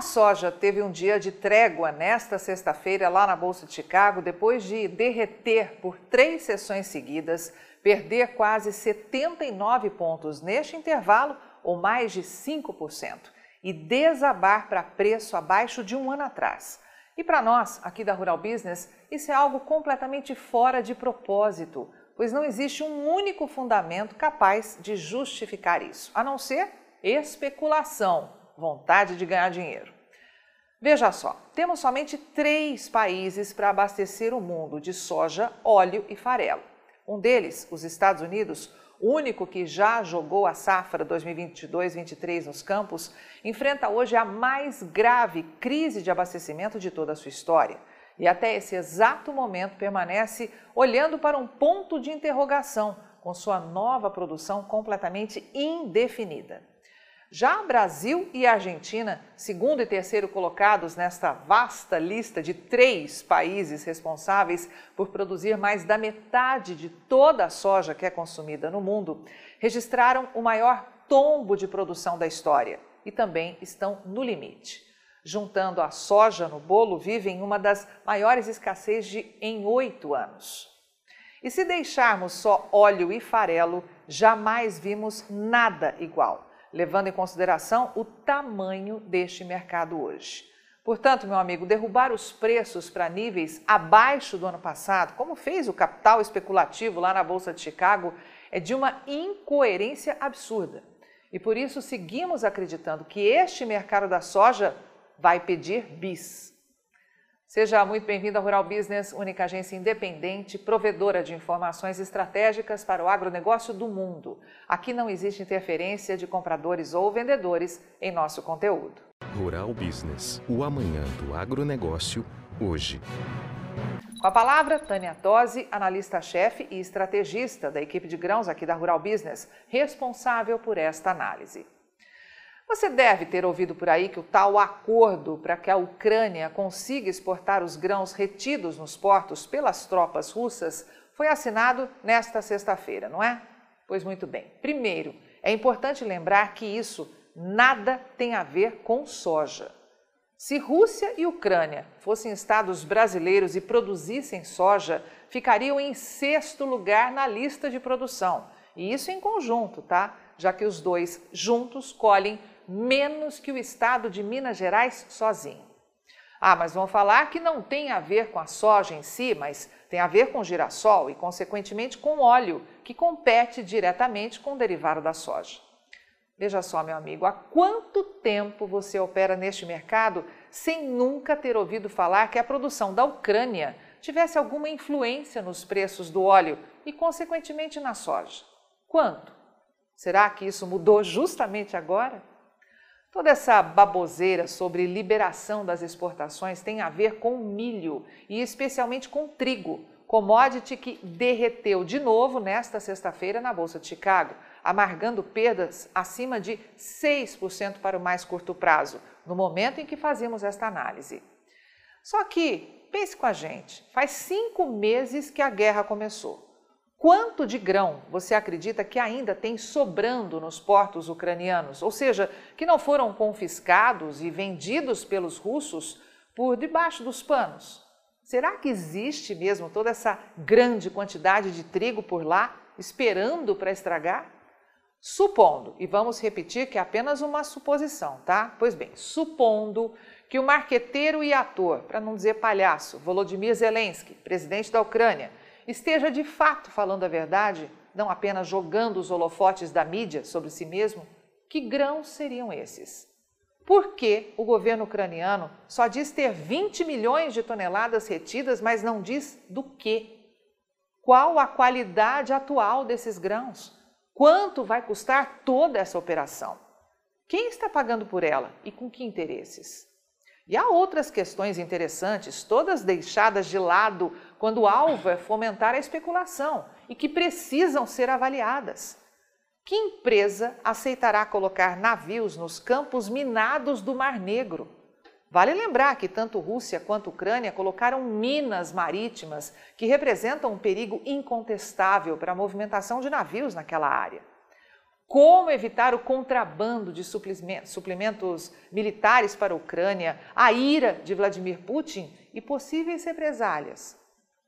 A soja teve um dia de trégua nesta sexta-feira lá na Bolsa de Chicago, depois de derreter por três sessões seguidas, perder quase 79 pontos. Neste intervalo, ou mais de 5%, e desabar para preço abaixo de um ano atrás. E para nós, aqui da Rural Business, isso é algo completamente fora de propósito, pois não existe um único fundamento capaz de justificar isso, a não ser especulação vontade de ganhar dinheiro. Veja só, temos somente três países para abastecer o mundo de soja, óleo e farelo. Um deles, os Estados Unidos, o único que já jogou a safra 2022-23 nos campos, enfrenta hoje a mais grave crise de abastecimento de toda a sua história. E até esse exato momento permanece olhando para um ponto de interrogação, com sua nova produção completamente indefinida. Já Brasil e Argentina, segundo e terceiro colocados nesta vasta lista de três países responsáveis por produzir mais da metade de toda a soja que é consumida no mundo, registraram o maior tombo de produção da história e também estão no limite. Juntando a soja no bolo, vivem uma das maiores escassez de em oito anos. E se deixarmos só óleo e farelo, jamais vimos nada igual levando em consideração o tamanho deste mercado hoje. Portanto, meu amigo, derrubar os preços para níveis abaixo do ano passado, como fez o capital especulativo lá na Bolsa de Chicago, é de uma incoerência absurda. E por isso seguimos acreditando que este mercado da soja vai pedir bis. Seja muito bem-vindo ao Rural Business, única agência independente, provedora de informações estratégicas para o agronegócio do mundo. Aqui não existe interferência de compradores ou vendedores em nosso conteúdo. Rural Business, o amanhã do agronegócio, hoje. Com a palavra, Tânia Tosi, analista-chefe e estrategista da equipe de grãos aqui da Rural Business, responsável por esta análise. Você deve ter ouvido por aí que o tal acordo para que a Ucrânia consiga exportar os grãos retidos nos portos pelas tropas russas foi assinado nesta sexta-feira, não é? Pois muito bem. Primeiro, é importante lembrar que isso nada tem a ver com soja. Se Rússia e Ucrânia fossem estados brasileiros e produzissem soja, ficariam em sexto lugar na lista de produção. E isso em conjunto, tá? Já que os dois juntos colhem menos que o estado de Minas Gerais sozinho. Ah, mas vão falar que não tem a ver com a soja em si, mas tem a ver com girassol e, consequentemente, com óleo, que compete diretamente com o derivado da soja. Veja só, meu amigo, há quanto tempo você opera neste mercado sem nunca ter ouvido falar que a produção da Ucrânia tivesse alguma influência nos preços do óleo e, consequentemente, na soja? Quanto? Será que isso mudou justamente agora? Toda essa baboseira sobre liberação das exportações tem a ver com milho e especialmente com trigo, commodity que derreteu de novo nesta sexta-feira na Bolsa de Chicago, amargando perdas acima de 6% para o mais curto prazo, no momento em que fazíamos esta análise. Só que, pense com a gente, faz cinco meses que a guerra começou. Quanto de grão você acredita que ainda tem sobrando nos portos ucranianos? Ou seja, que não foram confiscados e vendidos pelos russos por debaixo dos panos? Será que existe mesmo toda essa grande quantidade de trigo por lá, esperando para estragar? Supondo, e vamos repetir que é apenas uma suposição, tá? Pois bem, supondo que o marqueteiro e ator, para não dizer palhaço, Volodymyr Zelensky, presidente da Ucrânia, esteja de fato falando a verdade, não apenas jogando os holofotes da mídia sobre si mesmo, que grãos seriam esses? Por que o governo ucraniano só diz ter 20 milhões de toneladas retidas, mas não diz do que? Qual a qualidade atual desses grãos? Quanto vai custar toda essa operação? Quem está pagando por ela e com que interesses? E há outras questões interessantes, todas deixadas de lado quando o alvo é fomentar a especulação e que precisam ser avaliadas. Que empresa aceitará colocar navios nos campos minados do Mar Negro? Vale lembrar que tanto Rússia quanto Ucrânia colocaram minas marítimas que representam um perigo incontestável para a movimentação de navios naquela área. Como evitar o contrabando de suplementos militares para a Ucrânia, a ira de Vladimir Putin e possíveis represálias.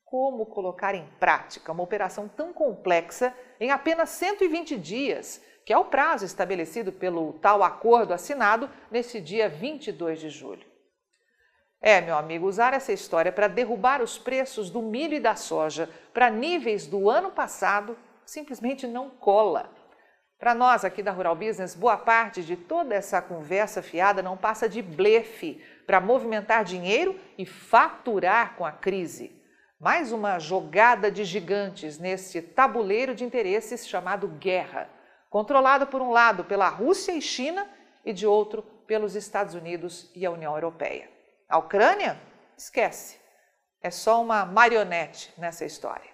Como colocar em prática uma operação tão complexa em apenas 120 dias, que é o prazo estabelecido pelo tal acordo assinado nesse dia 22 de julho. É, meu amigo, usar essa história para derrubar os preços do milho e da soja para níveis do ano passado simplesmente não cola. Para nós aqui da Rural Business, boa parte de toda essa conversa fiada não passa de blefe para movimentar dinheiro e faturar com a crise. Mais uma jogada de gigantes nesse tabuleiro de interesses chamado guerra, controlado por um lado pela Rússia e China e de outro pelos Estados Unidos e a União Europeia. A Ucrânia? Esquece. É só uma marionete nessa história.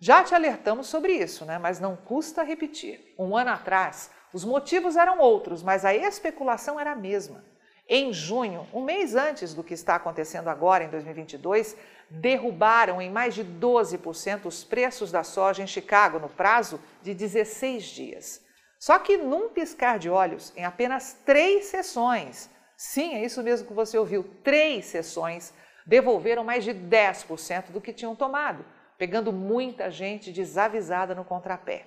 Já te alertamos sobre isso, né? mas não custa repetir. Um ano atrás, os motivos eram outros, mas a especulação era a mesma. Em junho, um mês antes do que está acontecendo agora, em 2022, derrubaram em mais de 12% os preços da soja em Chicago no prazo de 16 dias. Só que num piscar de olhos, em apenas três sessões, sim, é isso mesmo que você ouviu, três sessões, devolveram mais de 10% do que tinham tomado pegando muita gente desavisada no contrapé.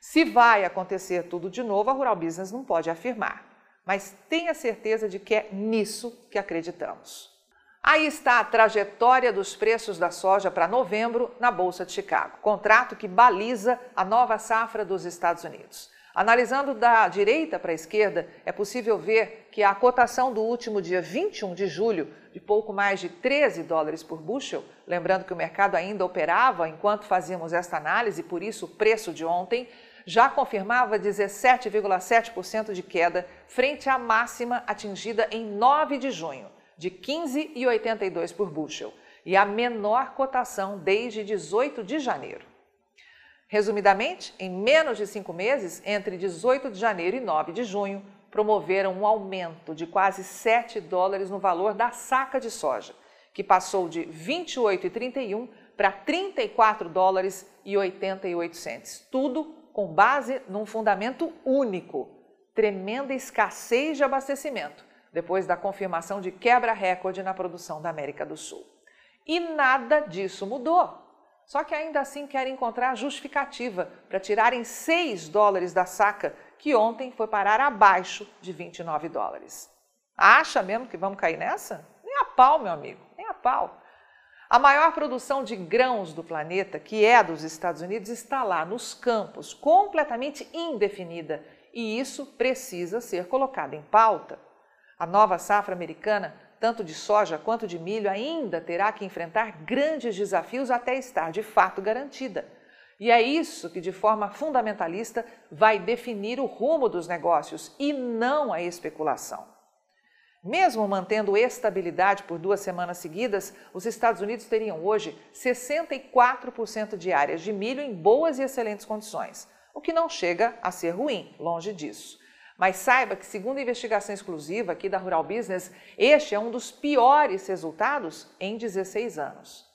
Se vai acontecer tudo de novo, a Rural Business não pode afirmar, mas tenha certeza de que é nisso que acreditamos. Aí está a trajetória dos preços da soja para novembro na Bolsa de Chicago, contrato que baliza a nova safra dos Estados Unidos. Analisando da direita para a esquerda, é possível ver que a cotação do último dia 21 de julho, de pouco mais de 13 dólares por bushel, lembrando que o mercado ainda operava enquanto fazíamos esta análise, por isso o preço de ontem, já confirmava 17,7% de queda frente à máxima atingida em 9 de junho, de 15,82 por bushel, e a menor cotação desde 18 de janeiro. Resumidamente, em menos de cinco meses, entre 18 de janeiro e 9 de junho, promoveram um aumento de quase 7 dólares no valor da saca de soja, que passou de 28,31 para 34 dólares e 88 centes. Tudo com base num fundamento único, tremenda escassez de abastecimento, depois da confirmação de quebra recorde na produção da América do Sul. E nada disso mudou. Só que ainda assim querem encontrar justificativa para tirarem 6 dólares da saca, que ontem foi parar abaixo de 29 dólares. Acha mesmo que vamos cair nessa? Nem a pau, meu amigo, nem a pau. A maior produção de grãos do planeta, que é a dos Estados Unidos, está lá nos campos, completamente indefinida, e isso precisa ser colocado em pauta. A nova safra americana tanto de soja quanto de milho, ainda terá que enfrentar grandes desafios até estar de fato garantida. E é isso que, de forma fundamentalista, vai definir o rumo dos negócios e não a especulação. Mesmo mantendo estabilidade por duas semanas seguidas, os Estados Unidos teriam hoje 64% de áreas de milho em boas e excelentes condições, o que não chega a ser ruim, longe disso. Mas saiba que, segundo a investigação exclusiva aqui da Rural Business, este é um dos piores resultados em 16 anos.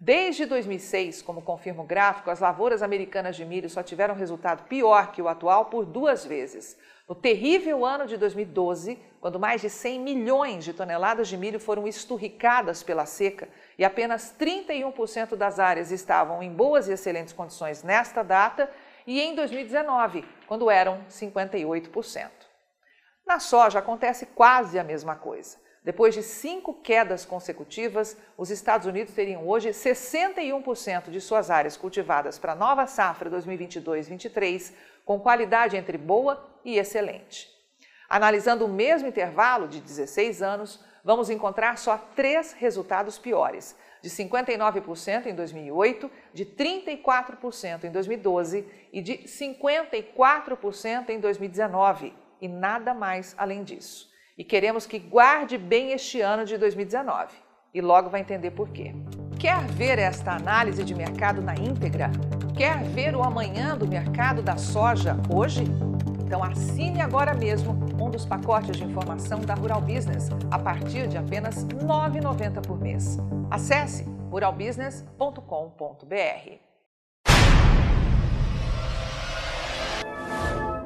Desde 2006, como confirma o gráfico, as lavouras americanas de milho só tiveram resultado pior que o atual por duas vezes. No terrível ano de 2012, quando mais de 100 milhões de toneladas de milho foram esturricadas pela seca e apenas 31% das áreas estavam em boas e excelentes condições nesta data, e em 2019, quando eram 58%. Na soja acontece quase a mesma coisa. Depois de cinco quedas consecutivas, os Estados Unidos teriam hoje 61% de suas áreas cultivadas para a nova safra 2022-23, com qualidade entre boa e excelente. Analisando o mesmo intervalo de 16 anos, vamos encontrar só três resultados piores: de 59% em 2008, de 34% em 2012 e de 54% em 2019, e nada mais além disso. E queremos que guarde bem este ano de 2019 e logo vai entender por quê. Quer ver esta análise de mercado na íntegra? Quer ver o amanhã do mercado da soja hoje? Então assine agora mesmo um dos pacotes de informação da Rural Business a partir de apenas R$ 9,90 por mês. Acesse ruralbusiness.com.br.